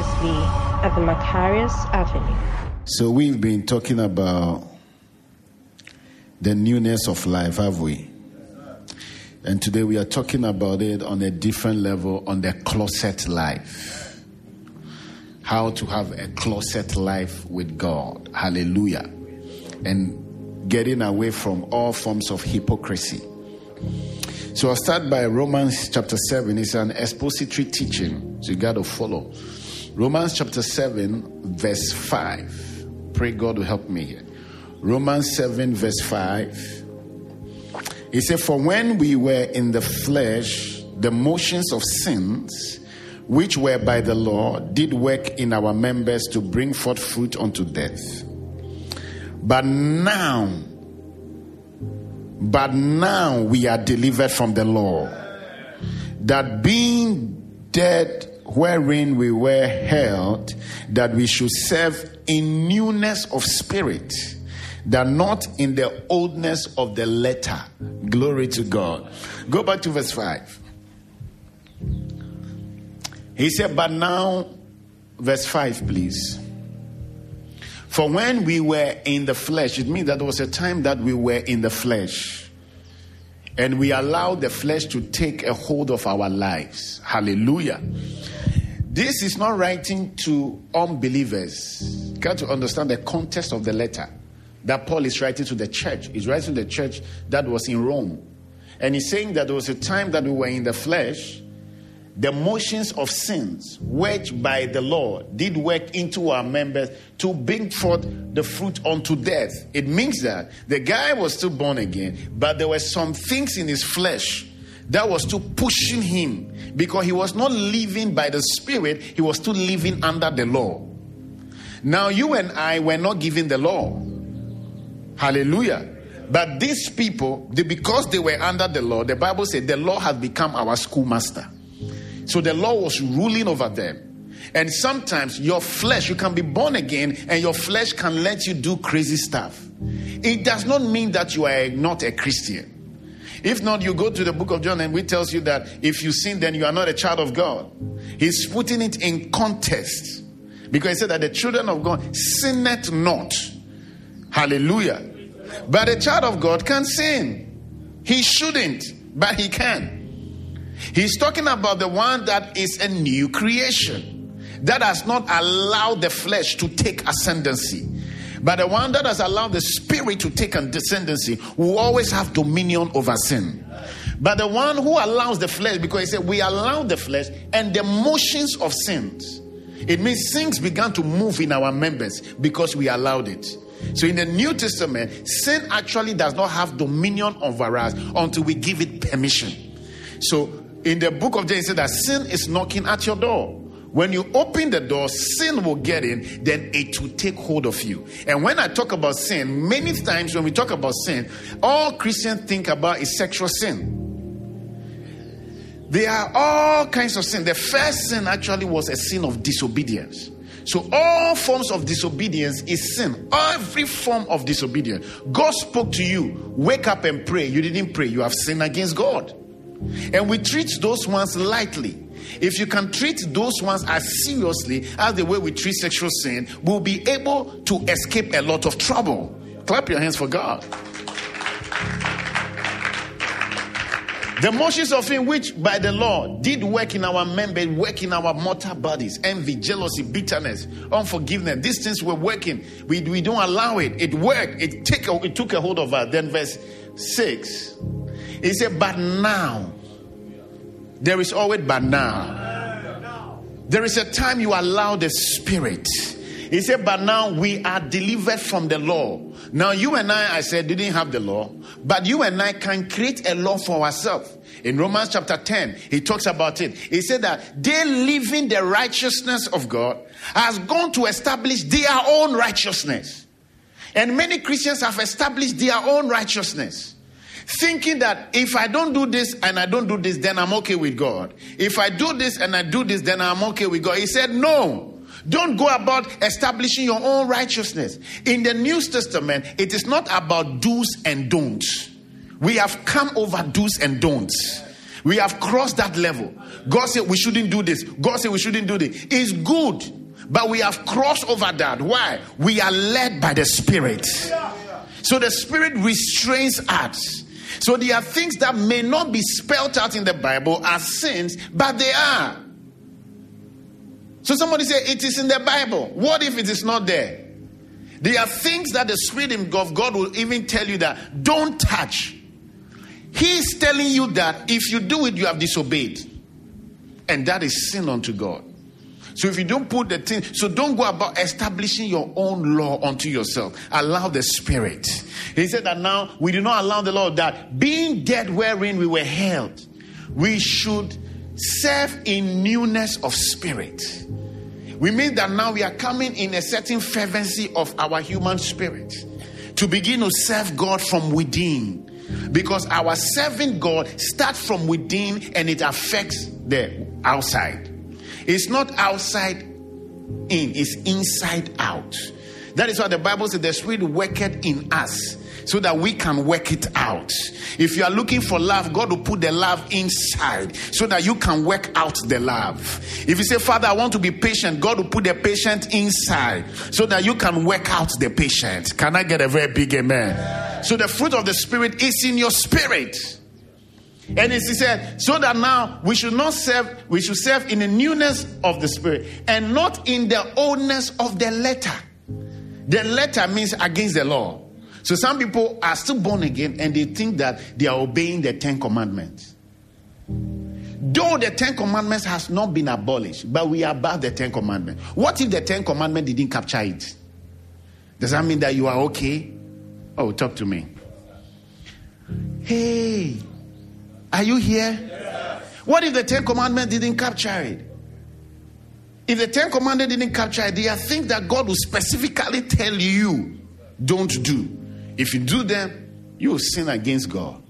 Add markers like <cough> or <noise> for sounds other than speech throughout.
previously at the Macarius Avenue. So we've been talking about the newness of life, have we? And today we are talking about it on a different level on the closet life. How to have a closet life with God. Hallelujah. And getting away from all forms of hypocrisy. So I'll start by Romans chapter 7. It's an expository teaching, so you got to follow. Romans chapter 7, verse 5. Pray God will help me here. Romans 7, verse 5. He said, For when we were in the flesh, the motions of sins, which were by the law, did work in our members to bring forth fruit unto death. But now, but now we are delivered from the law, that being dead wherein we were held, that we should serve in newness of spirit, that not in the oldness of the letter. Glory to God. Go back to verse 5. He said, But now, verse 5, please. For when we were in the flesh, it means that there was a time that we were in the flesh. And we allow the flesh to take a hold of our lives. Hallelujah. This is not writing to unbelievers. You got to understand the context of the letter that Paul is writing to the church. He's writing to the church that was in Rome. And he's saying that there was a time that we were in the flesh the motions of sins, which by the law did work into our members to bring forth the fruit unto death. It means that the guy was still born again, but there were some things in his flesh that was still pushing him because he was not living by the Spirit, he was still living under the law. Now, you and I were not given the law. Hallelujah. But these people, they, because they were under the law, the Bible said the law has become our schoolmaster. So the law was ruling over them. And sometimes your flesh, you can be born again and your flesh can let you do crazy stuff. It does not mean that you are not a Christian. If not, you go to the book of John and we tells you that if you sin, then you are not a child of God. He's putting it in context because he said that the children of God sinneth not. Hallelujah. But a child of God can sin. He shouldn't, but he can. He's talking about the one that is a new creation that has not allowed the flesh to take ascendancy. But the one that has allowed the spirit to take an ascendancy will always have dominion over sin. But the one who allows the flesh, because he said, We allow the flesh and the motions of sins. It means things began to move in our members because we allowed it. So in the New Testament, sin actually does not have dominion over us until we give it permission. So in the book of says that sin is knocking at your door. When you open the door, sin will get in, then it will take hold of you. And when I talk about sin, many times when we talk about sin, all Christians think about is sexual sin. There are all kinds of sin. The first sin actually was a sin of disobedience. So all forms of disobedience is sin. Every form of disobedience. God spoke to you, wake up and pray. You didn't pray. You have sinned against God. And we treat those ones lightly. If you can treat those ones as seriously as the way we treat sexual sin, we'll be able to escape a lot of trouble. Clap your hands for God. The motions of sin which by the law did work in our members, work in our mortal bodies, envy, jealousy, bitterness, unforgiveness. These things were working. We, we don't allow it. It worked. It, take it took a hold of us. Then verse 6 he said, But now, there is always but now. There is a time you allow the Spirit. He said, But now we are delivered from the law. Now, you and I, I said, didn't have the law, but you and I can create a law for ourselves. In Romans chapter 10, he talks about it. He said that they living the righteousness of God has gone to establish their own righteousness. And many Christians have established their own righteousness thinking that if I don't do this and I don't do this, then I'm okay with God. If I do this and I do this, then I'm okay with God. He said, No. Don't go about establishing your own righteousness. In the New Testament, it is not about do's and don'ts. We have come over do's and don'ts. We have crossed that level. God said we shouldn't do this. God said we shouldn't do this. It's good, but we have crossed over that. Why? We are led by the Spirit. So the Spirit restrains us. So there are things that may not be spelled out in the Bible as sins, but they are. So somebody say, It is in the Bible. What if it is not there? There are things that the Spirit of God will even tell you that don't touch. He is telling you that if you do it, you have disobeyed. And that is sin unto God. So if you don't put the thing, so don't go about establishing your own law unto yourself. Allow the Spirit. He said that now we do not allow the law that being dead wherein we were held, we should serve in newness of spirit. We mean that now we are coming in a certain fervency of our human spirit to begin to serve God from within. Because our serving God starts from within and it affects the outside. It's not outside in, it's inside out. That is why the Bible says the Spirit worketh in us so that we can work it out. If you are looking for love, God will put the love inside so that you can work out the love. If you say, Father, I want to be patient, God will put the patient inside so that you can work out the patient. Can I get a very big amen? So the fruit of the Spirit is in your spirit. And he said, so that now we should not serve, we should serve in the newness of the spirit and not in the oldness of the letter. The letter means against the law. So some people are still born again and they think that they are obeying the Ten Commandments. Though the Ten Commandments has not been abolished, but we are above the Ten Commandments. What if the Ten Commandments didn't capture it? Does that mean that you are okay? Oh, talk to me. Hey, are you here? What if the Ten Commandments didn't capture it? If the Ten Commandments didn't capture it, there are things that God will specifically tell you don't do. If you do them, you will sin against God.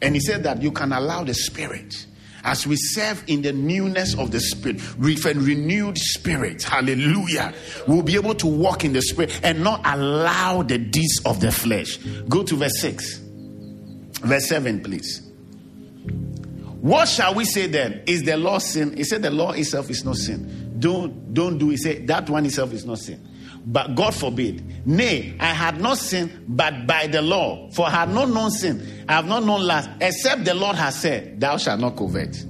And he said that you can allow the Spirit as we serve in the newness of the Spirit, with a renewed spirit, hallelujah, we'll be able to walk in the Spirit and not allow the deeds of the flesh. Go to verse 6, verse 7, please. What shall we say then? Is the law sin? He said the law itself is not sin. Don't don't do it. Say that one itself is not sin but God forbid. Nay, I had not sinned, but by the law. For I had not known sin, I have not known lust, except the Lord has said, Thou shalt not covet.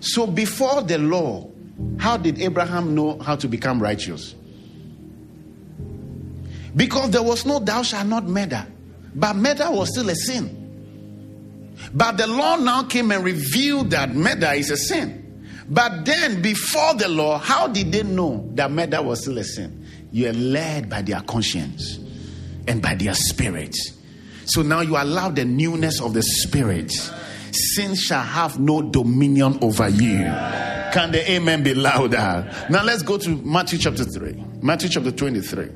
So before the law, how did Abraham know how to become righteous? Because there was no thou shalt not murder, but murder was still a sin. But the law now came and revealed that murder is a sin. But then, before the law, how did they know that murder was still a sin? You are led by their conscience and by their spirit. So now you allow the newness of the spirit. Sin shall have no dominion over you. Can the amen be louder? Now let's go to Matthew chapter 3. Matthew chapter 23.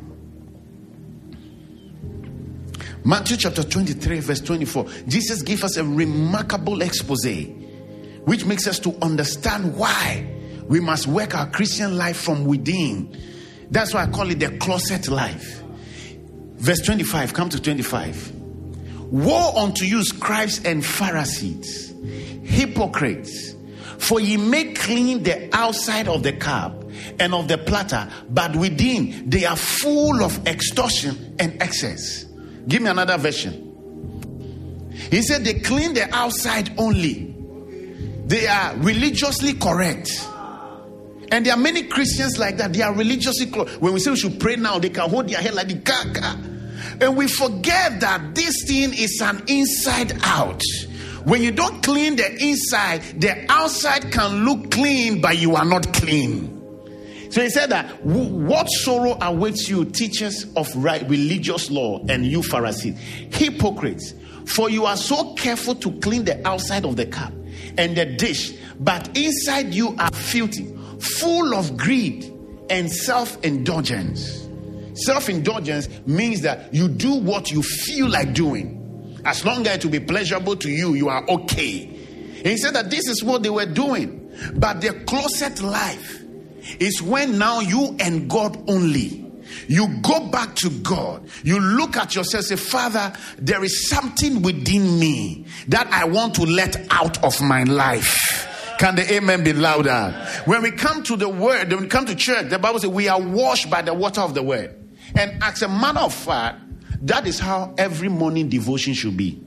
Matthew chapter 23, verse 24. Jesus gave us a remarkable expose which makes us to understand why we must work our Christian life from within. That's why I call it the closet life. Verse 25, come to 25. Woe unto you, scribes and Pharisees, hypocrites, for ye make clean the outside of the cup and of the platter, but within they are full of extortion and excess. Give me another version. He said they clean the outside only, they are religiously correct. And there are many Christians like that. They are religiously correct. When we say we should pray now, they can hold their head like the gaga. And we forget that this thing is an inside out. When you don't clean the inside, the outside can look clean, but you are not clean. So he said that what sorrow awaits you, teachers of right religious law, and you Pharisees, hypocrites, for you are so careful to clean the outside of the cup and the dish, but inside you are filthy, full of greed and self indulgence. Self indulgence means that you do what you feel like doing. As long as it will be pleasurable to you, you are okay. And he said that this is what they were doing. But their closet life is when now you and God only. You go back to God. You look at yourself say, Father, there is something within me that I want to let out of my life. Can the amen be louder? When we come to the word, when we come to church, the Bible says we are washed by the water of the word. And as a matter of fact, that is how every morning devotion should be.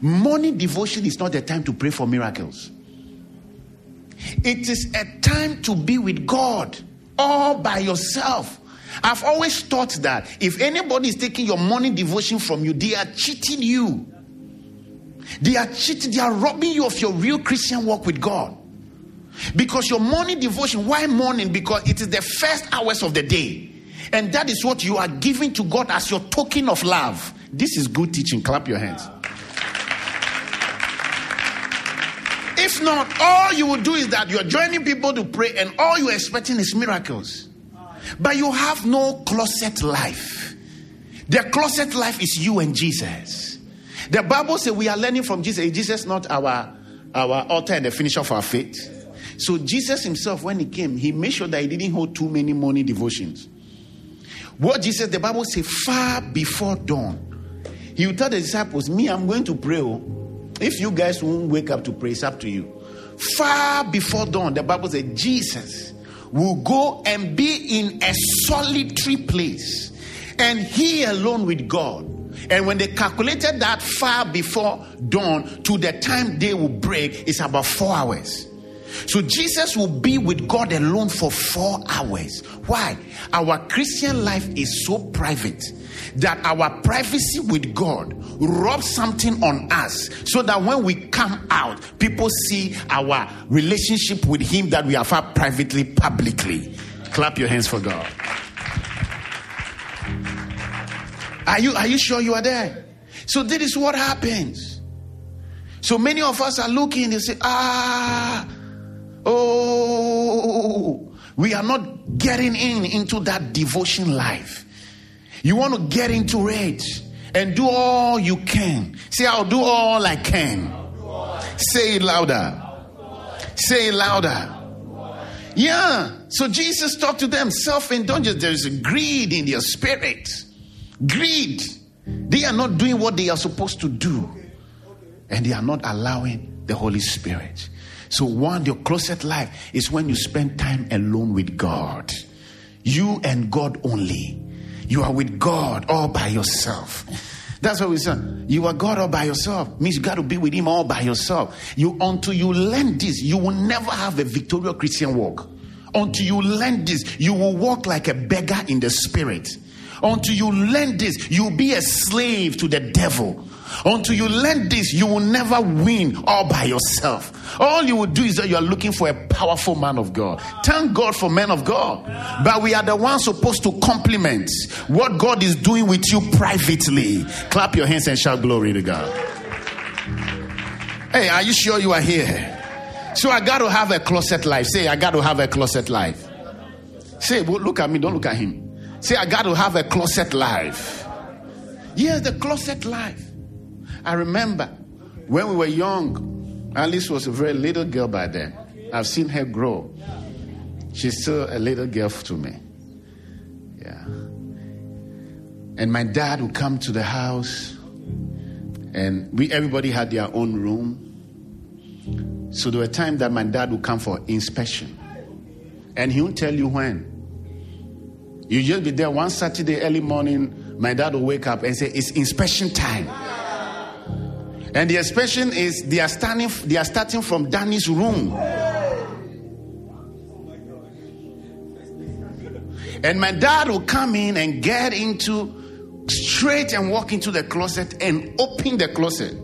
Morning devotion is not the time to pray for miracles. It is a time to be with God all by yourself. I've always thought that if anybody is taking your morning devotion from you, they are cheating you. They are cheating, they are robbing you of your real Christian walk with God. Because your morning devotion, why morning? Because it is the first hours of the day. And that is what you are giving to God as your token of love. This is good teaching. Clap your hands. If not, all you will do is that you're joining people to pray, and all you're expecting is miracles. But you have no closet life. The closet life is you and Jesus. The Bible says we are learning from Jesus. Is Jesus not our, our author and the finisher of our faith? So Jesus himself, when he came, he made sure that he didn't hold too many morning devotions. What Jesus, the Bible says, far before dawn, he would tell the disciples, Me, I'm going to pray. Oh. If you guys won't wake up to pray, it's up to you. Far before dawn, the Bible says, Jesus will go and be in a solitary place and he alone with God. And when they calculated that far before dawn to the time day will break, it's about four hours. So Jesus will be with God alone for four hours. Why? Our Christian life is so private that our privacy with God rubs something on us so that when we come out, people see our relationship with Him that we have had privately, publicly. Clap your hands for God. Are you, are you sure you are there? So, this is what happens. So, many of us are looking, and say, ah, oh, we are not getting in into that devotion life. You want to get into it and do all you can. Say, I'll do all I can. Say it louder. Say it louder. Yeah. So Jesus talked to them self indulgence. There is a greed in their spirit. Greed. They are not doing what they are supposed to do. And they are not allowing the Holy Spirit. So, one, your closet life is when you spend time alone with God. You and God only. You are with God all by yourself. That's what we say. You are God all by yourself. Means you got to be with Him all by yourself. You until you learn this, you will never have a victorious Christian walk. Until you learn this, you will walk like a beggar in the spirit. Until you learn this, you'll be a slave to the devil. Until you learn this, you will never win all by yourself. All you will do is that you are looking for a powerful man of God. Thank God for men of God. But we are the ones supposed to complement what God is doing with you privately. Clap your hands and shout glory to God. Hey, are you sure you are here? So I got to have a closet life. Say, I got to have a closet life. Say, well, look at me, don't look at him. Say, I got to have a closet life. Yes, the closet life. I remember when we were young, Alice was a very little girl by then. I've seen her grow. She's still a little girl to me. Yeah. And my dad would come to the house, and we everybody had their own room. So there were times that my dad would come for inspection, and he would tell you when. You just be there one Saturday early morning. My dad will wake up and say, "It's inspection time." And the expression is they are standing they are starting from Danny's room. And my dad will come in and get into straight and walk into the closet and open the closet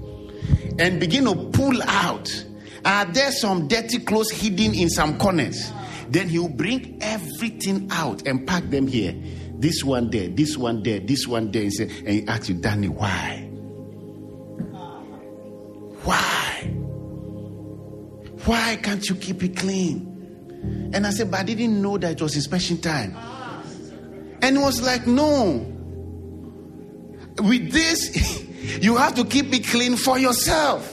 and begin to pull out. Are there some dirty clothes hidden in some corners? Then he will bring everything out and pack them here. This one there, this one there, this one there. And, he asks you, Danny? Why? Why can't you keep it clean? And I said, But I didn't know that it was inspection time. And it was like, No. With this, <laughs> you have to keep it clean for yourself.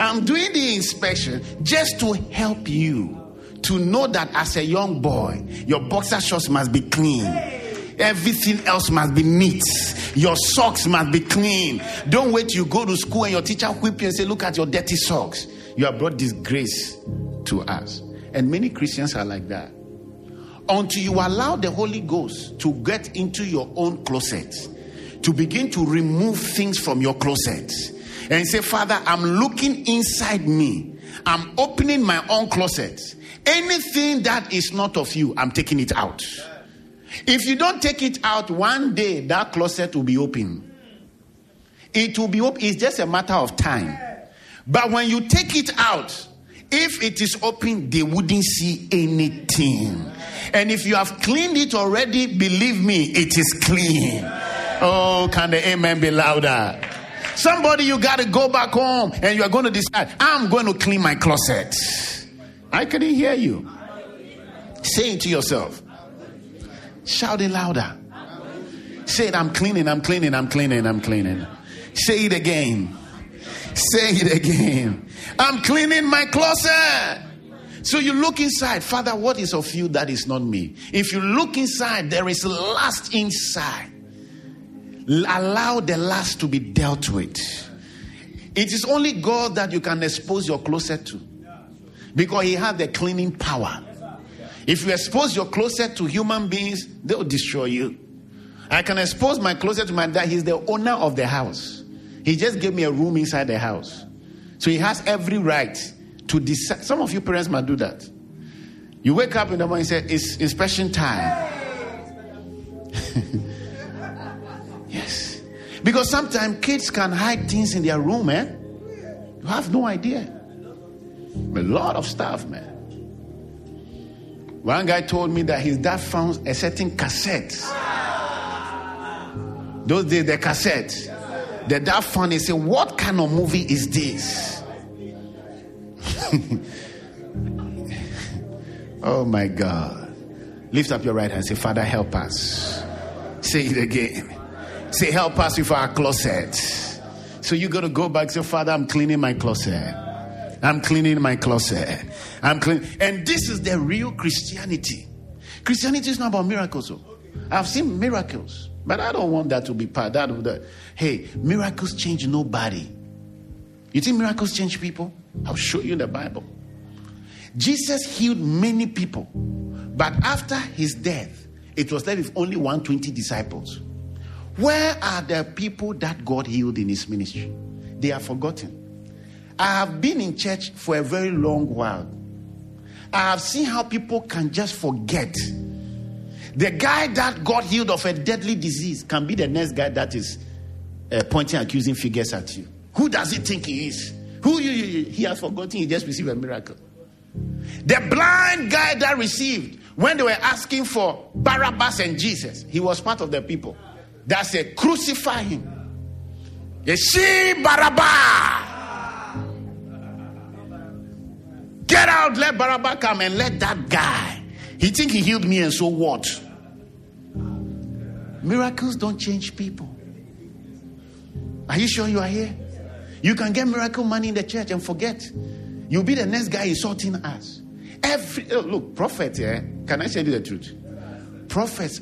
I'm doing the inspection just to help you to know that as a young boy, your boxer shorts must be clean. Everything else must be neat. Your socks must be clean. Don't wait you go to school and your teacher whip you and say, Look at your dirty socks. You have brought disgrace to us. And many Christians are like that. Until you allow the Holy Ghost to get into your own closet, to begin to remove things from your closet, and say, Father, I'm looking inside me. I'm opening my own closet. Anything that is not of you, I'm taking it out. If you don't take it out, one day that closet will be open. It will be open. It's just a matter of time. But when you take it out, if it is open, they wouldn't see anything. And if you have cleaned it already, believe me, it is clean. Oh, can the amen be louder? Somebody, you got to go back home and you are going to decide, I'm going to clean my closet. I couldn't hear you. Say it to yourself. Shout it louder. Say it, I'm cleaning, I'm cleaning, I'm cleaning, I'm cleaning. Say it again. Say it again. I'm cleaning my closet. So you look inside, Father, what is of you that is not me? If you look inside, there is lust inside. Allow the lust to be dealt with. It is only God that you can expose your closet to because He has the cleaning power. If you expose your closet to human beings, they'll destroy you. I can expose my closet to my dad. He's the owner of the house. He just gave me a room inside the house. So he has every right to decide. Some of you parents might do that. You wake up in the morning and say, It's inspection time. <laughs> yes. Because sometimes kids can hide things in their room, man. Eh? You have no idea. A lot of stuff, man. One guy told me that his dad found a certain cassette. Those days, the cassette. The found it. Said, "What kind of movie is this?" <laughs> oh my God! Lift up your right hand. Say, "Father, help us." Say it again. Say, "Help us with our closet." So you got to go back. Say, "Father, I'm cleaning my closet." I'm cleaning my closet. I'm clean. And this is the real Christianity. Christianity is not about miracles. Oh. I've seen miracles, but I don't want that to be part of that. Hey, miracles change nobody. You think miracles change people? I'll show you the Bible. Jesus healed many people, but after his death, it was left with only 120 disciples. Where are the people that God healed in his ministry? They are forgotten. I have been in church for a very long while. I have seen how people can just forget. The guy that got healed of a deadly disease can be the next guy that is uh, pointing accusing figures at you. Who does he think he is? Who you, you, he has forgotten he just received a miracle. The blind guy that received when they were asking for Barabbas and Jesus, he was part of the people that said, Crucify him. See, Barabbas. Get out, let Barabbas come and let that guy. He think he healed me and so what? Miracles don't change people. Are you sure you are here? You can get miracle money in the church and forget. You'll be the next guy insulting us. Every oh, look, prophet, yeah. Can I tell you the truth? Prophets,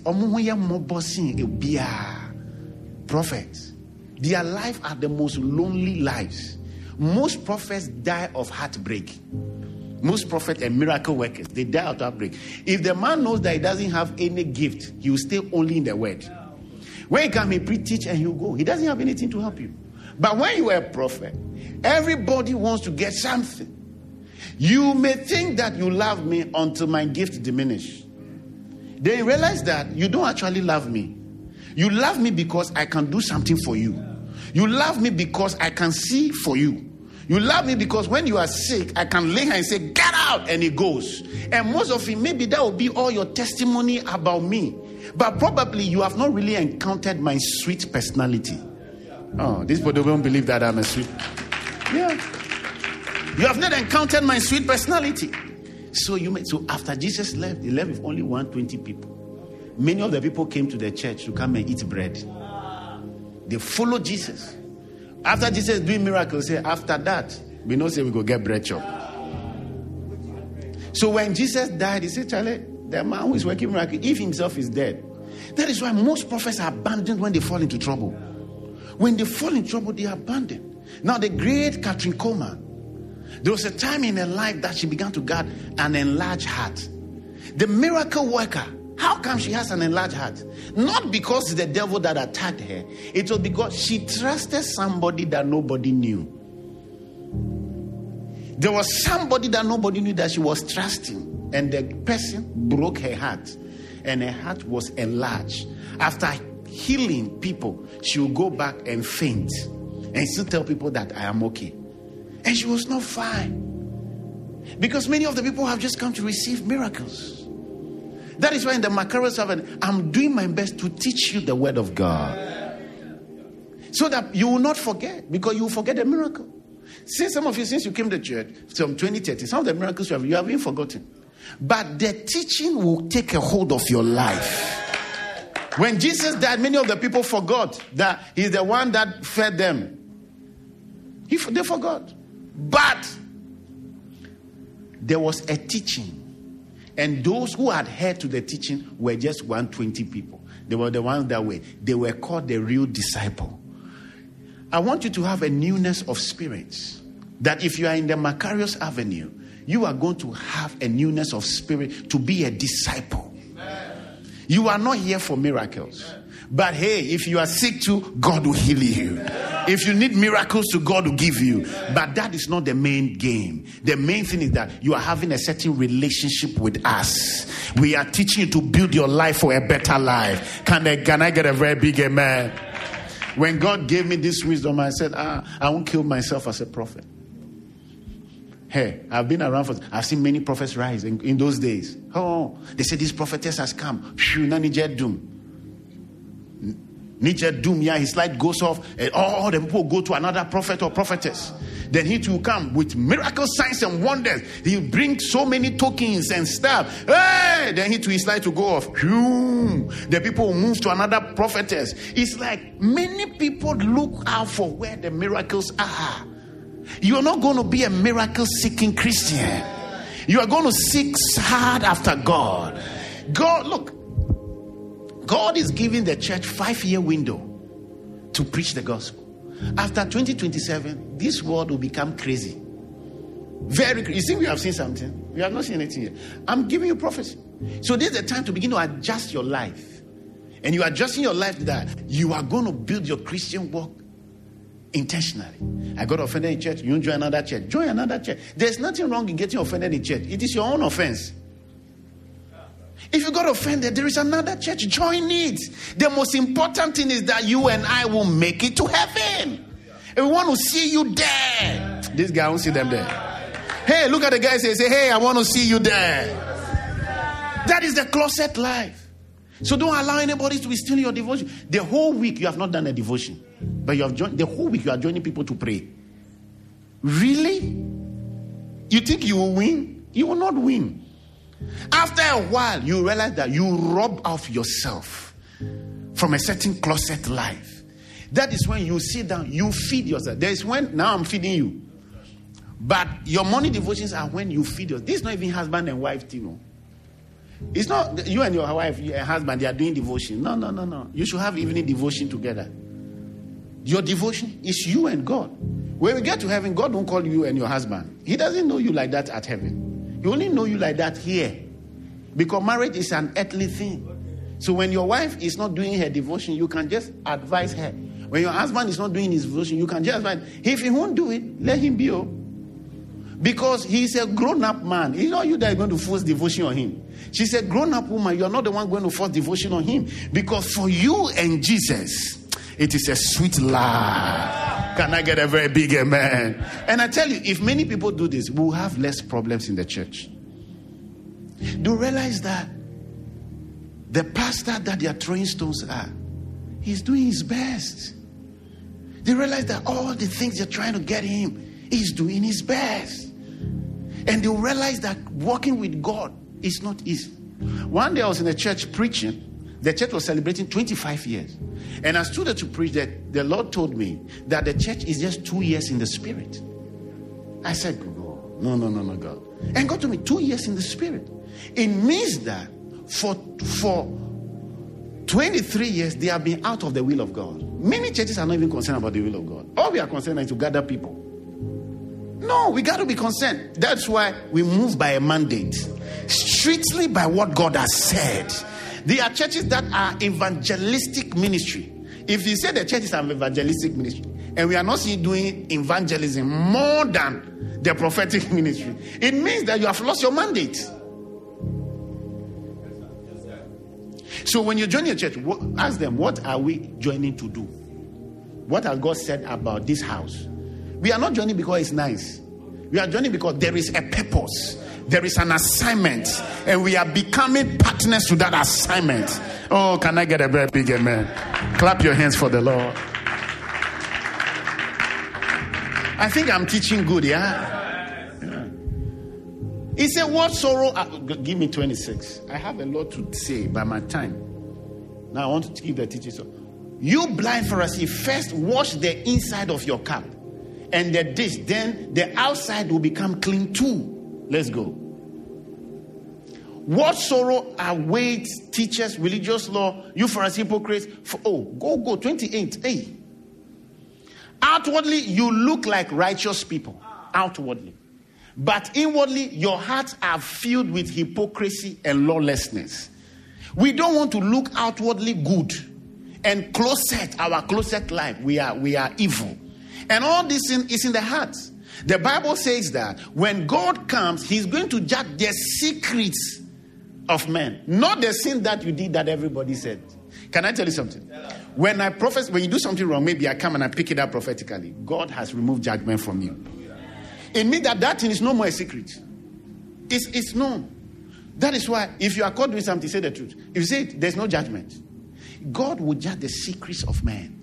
prophets, their life are the most lonely lives. Most prophets die of heartbreak. Most prophets and miracle workers, they die out of heartbreak. If the man knows that he doesn't have any gift, he will stay only in the word. When he can, he preach and he'll go. He doesn't have anything to help you. But when you are a prophet, everybody wants to get something. You may think that you love me until my gift diminish. Then you realize that you don't actually love me. You love me because I can do something for you. You love me because I can see for you. You love me because when you are sick, I can lay hand and say, Get out, and it goes. And most of it, maybe that will be all your testimony about me. But probably you have not really encountered my sweet personality. Oh, these people don't believe that I'm a sweet. Yeah. You have not encountered my sweet personality. So you may, so after Jesus left, he left with only 120 people. Many of the people came to the church to come and eat bread. They followed Jesus. After Jesus doing miracles, say after that, we know say we go get bread chop. So when Jesus died, he said, Charlie, the man who is working miracle, if himself is dead, That is why most prophets are abandoned when they fall into trouble. When they fall in trouble, they are abandoned. Now, the great Kathryn Kuhlman, there was a time in her life that she began to get an enlarged heart. The miracle worker, how come she has an enlarged heart? Not because the devil that attacked her, it was because she trusted somebody that nobody knew. There was somebody that nobody knew that she was trusting, and the person broke her heart, and her heart was enlarged. After healing people, she will go back and faint and still tell people that I am okay. And she was not fine. Because many of the people have just come to receive miracles. That is why in the Macarius 7, I'm doing my best to teach you the word of God. So that you will not forget, because you will forget the miracle. See, some of you, since you came to church from 2030, some of the miracles you have, you have been forgotten. But the teaching will take a hold of your life. When Jesus died, many of the people forgot that he's the one that fed them. He, they forgot. But there was a teaching. And those who adhered to the teaching were just 120 people. They were the ones that were. They were called the real disciple. I want you to have a newness of spirits. That if you are in the Macarius Avenue, you are going to have a newness of spirit to be a disciple. You are not here for miracles. But hey, if you are sick too, God will heal you. If you need miracles to God will give you. But that is not the main game. The main thing is that you are having a certain relationship with us. We are teaching you to build your life for a better life. Can I, can I get a very big amen? When God gave me this wisdom, I said, ah, I won't kill myself as a prophet. Hey, I've been around for, I've seen many prophets rise in, in those days. Oh, they said this prophetess has come. Phew, doom. Nietzsche doom, his light goes off, and all the people go to another prophet or prophetess. Then he will come with miracle signs and wonders. He'll bring so many tokens and stuff. Hey, then he to his light to go off. The people will move to another prophetess. It's like many people look out for where the miracles are. You're not going to be a miracle seeking Christian. You are going to seek hard after God. God, look, God is giving the church five year window to preach the gospel. After 2027, this world will become crazy. Very crazy. You think we have seen something? We have not seen anything yet. I'm giving you prophecy. So this is the time to begin to adjust your life. And you are adjusting your life that you are going to build your Christian walk intentionally. I got offended in church. You join another church. Join another church. There's nothing wrong in getting offended in church. It is your own offense. If you got offended, there is another church. Join it. The most important thing is that you and I will make it to heaven. And we want to see you there. This guy won't see them there. Hey, look at the guy say, say, hey, I want to see you there. That is the closet life. So don't allow anybody to be stealing your devotion. The whole week you have not done a devotion, but you have joined the whole week you are joining people to pray. Really? You think you will win? You will not win. After a while, you realize that you rob off yourself from a certain closet life. That is when you sit down, you feed yourself. There is when now I'm feeding you. But your morning devotions are when you feed yourself. This is not even husband and wife, you oh. know. It's not you and your wife, your husband, they are doing devotion. No, no, no, no. You should have evening devotion together. Your devotion is you and God. When we get to heaven, God won't call you and your husband. He doesn't know you like that at heaven. He only know you like that here. Because marriage is an earthly thing. So when your wife is not doing her devotion, you can just advise her. When your husband is not doing his devotion, you can just advise. If he won't do it, let him be. Oh. Because he's a grown up man. It's not you that are going to force devotion on him. She's a grown up woman. You're not the one going to force devotion on him. Because for you and Jesus, it is a sweet life. Can I get a very big amen? And I tell you, if many people do this, we'll have less problems in the church. Do you realize that the pastor that they are throwing stones at, he's doing his best. They realize that all the things they're trying to get him, he's doing his best. And they realize that walking with God is not easy. One day I was in a church preaching. The church was celebrating 25 years. And I stood there to preach that the Lord told me that the church is just two years in the spirit. I said, God, no, no, no, no, God. And God told me, two years in the spirit. It means that for, for 23 years, they have been out of the will of God. Many churches are not even concerned about the will of God. All we are concerned is to gather people. No, we got to be concerned. That's why we move by a mandate, strictly by what God has said. There are churches that are evangelistic ministry. If you say the church is an evangelistic ministry, and we are not doing evangelism more than the prophetic <laughs> ministry, it means that you have lost your mandate. So when you join your church, ask them, what are we joining to do? What has God said about this house? We are not joining because it's nice. We are joining because there is a purpose, there is an assignment, and we are becoming partners to that assignment. Oh, can I get a very big amen? Clap your hands for the Lord. I think I'm teaching good, yeah? He said, What sorrow? Give me 26. I have a lot to say by my time. Now I want to give the teaching. So, you blind Pharisee, first wash the inside of your cup and the dish, then the outside will become clean too. Let's go. What sorrow awaits teachers, religious law, you Pharisee hypocrites? For, oh, go, go, 28. Hey. Outwardly, you look like righteous people. Outwardly. But inwardly, your hearts are filled with hypocrisy and lawlessness. We don't want to look outwardly good and closet our closet life. We are we are evil. And all this in, is in the heart. The Bible says that when God comes, He's going to judge the secrets of men, not the sin that you did that everybody said. Can I tell you something? When I prophesy, when you do something wrong, maybe I come and I pick it up prophetically. God has removed judgment from you. It means that that thing is no more a secret. It's, it's known. That is why, if you are caught doing something, say the truth. If you say it, there's no judgment. God will judge the secrets of man.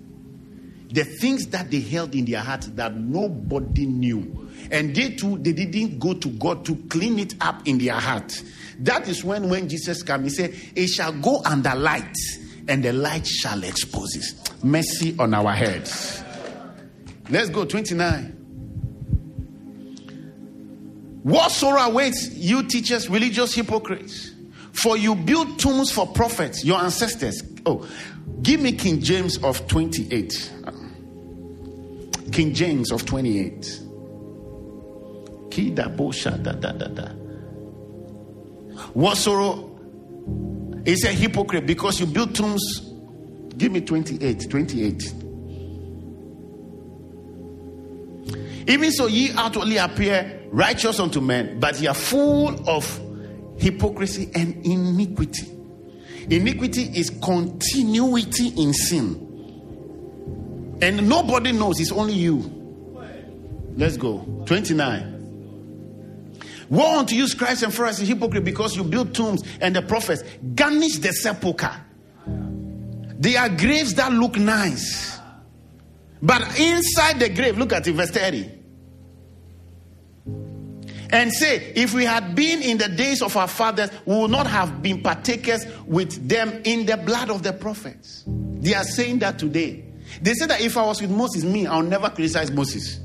The things that they held in their hearts that nobody knew. And they too, they didn't go to God to clean it up in their heart. That is when, when Jesus came, he said, It shall go under light, and the light shall expose it. Mercy on our heads. Let's go, 29. What sorrow awaits you, teachers, religious hypocrites? For you build tombs for prophets, your ancestors. Oh, give me King James of 28. King James of 28. What sorrow is a hypocrite because you build tombs. Give me 28. 28. Even so, ye outwardly appear righteous unto men, but ye are full of hypocrisy and iniquity. Iniquity is continuity in sin. And nobody knows, it's only you. Let's go. 29. Woe unto you, scribes and Pharisees, hypocrite, because you build tombs and the prophets garnish the sepulchre. They are graves that look nice. But inside the grave, look at it, verse 30 and say, If we had been in the days of our fathers, we would not have been partakers with them in the blood of the prophets. They are saying that today. They said that if I was with Moses, me, I'll never criticize Moses.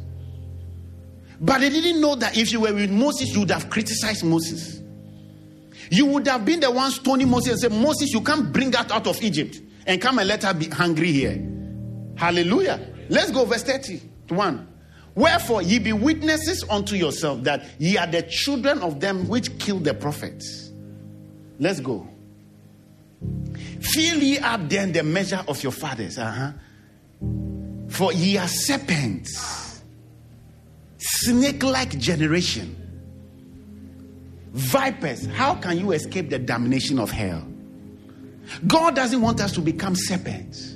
But they didn't know that if you were with Moses, you would have criticized Moses. You would have been the one stoning Moses and said, Moses, you can't bring that out of Egypt and come and let her be hungry here. Hallelujah. Let's go, verse 31. Wherefore ye be witnesses unto yourself that ye are the children of them which killed the prophets. Let's go. Fill ye up then the measure of your fathers. Uh-huh. For ye are serpents, snake like generation, vipers. How can you escape the damnation of hell? God doesn't want us to become serpents.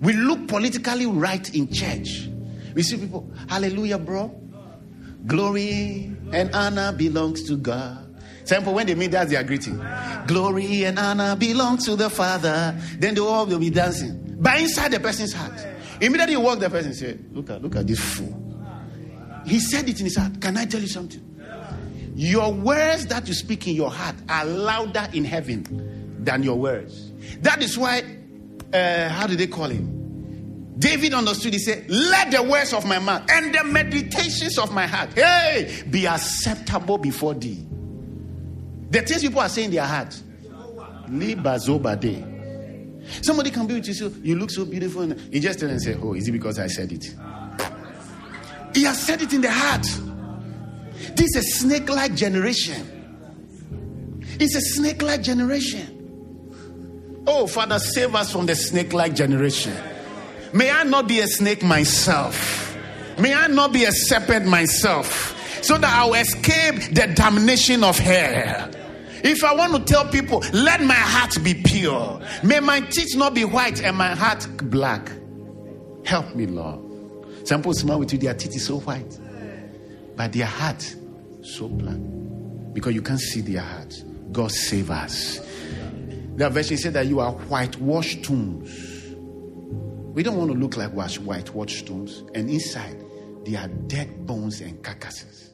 We look politically right in church we see people, hallelujah, bro. Glory and honor belongs to God. Simple, when they meet, that's their greeting. Glory and honor belongs to the Father. Then they all will be dancing. But inside the person's heart. Immediately you walk the person and said, Look at look at this fool. He said it in his heart. Can I tell you something? Your words that you speak in your heart are louder in heaven than your words. That is why, uh, how do they call him? David understood, he said, Let the words of my mouth and the meditations of my heart, hey, be acceptable before thee. The things people are saying in their heart. Somebody can be with you, so you look so beautiful, and you just tell and say, Oh, is it because I said it? He has said it in the heart. This is a snake like generation. It's a snake like generation. Oh, Father, save us from the snake like generation. May I not be a snake myself. May I not be a serpent myself. So that I will escape the damnation of hell. If I want to tell people, let my heart be pure. May my teeth not be white and my heart black. Help me, Lord. Some people smile with you, their teeth is so white, but their heart so black because you can't see their heart. God save us. That version said that you are whitewashed tombs. We don't want to look like white, whitewashed tombs, and inside they are dead bones and carcasses.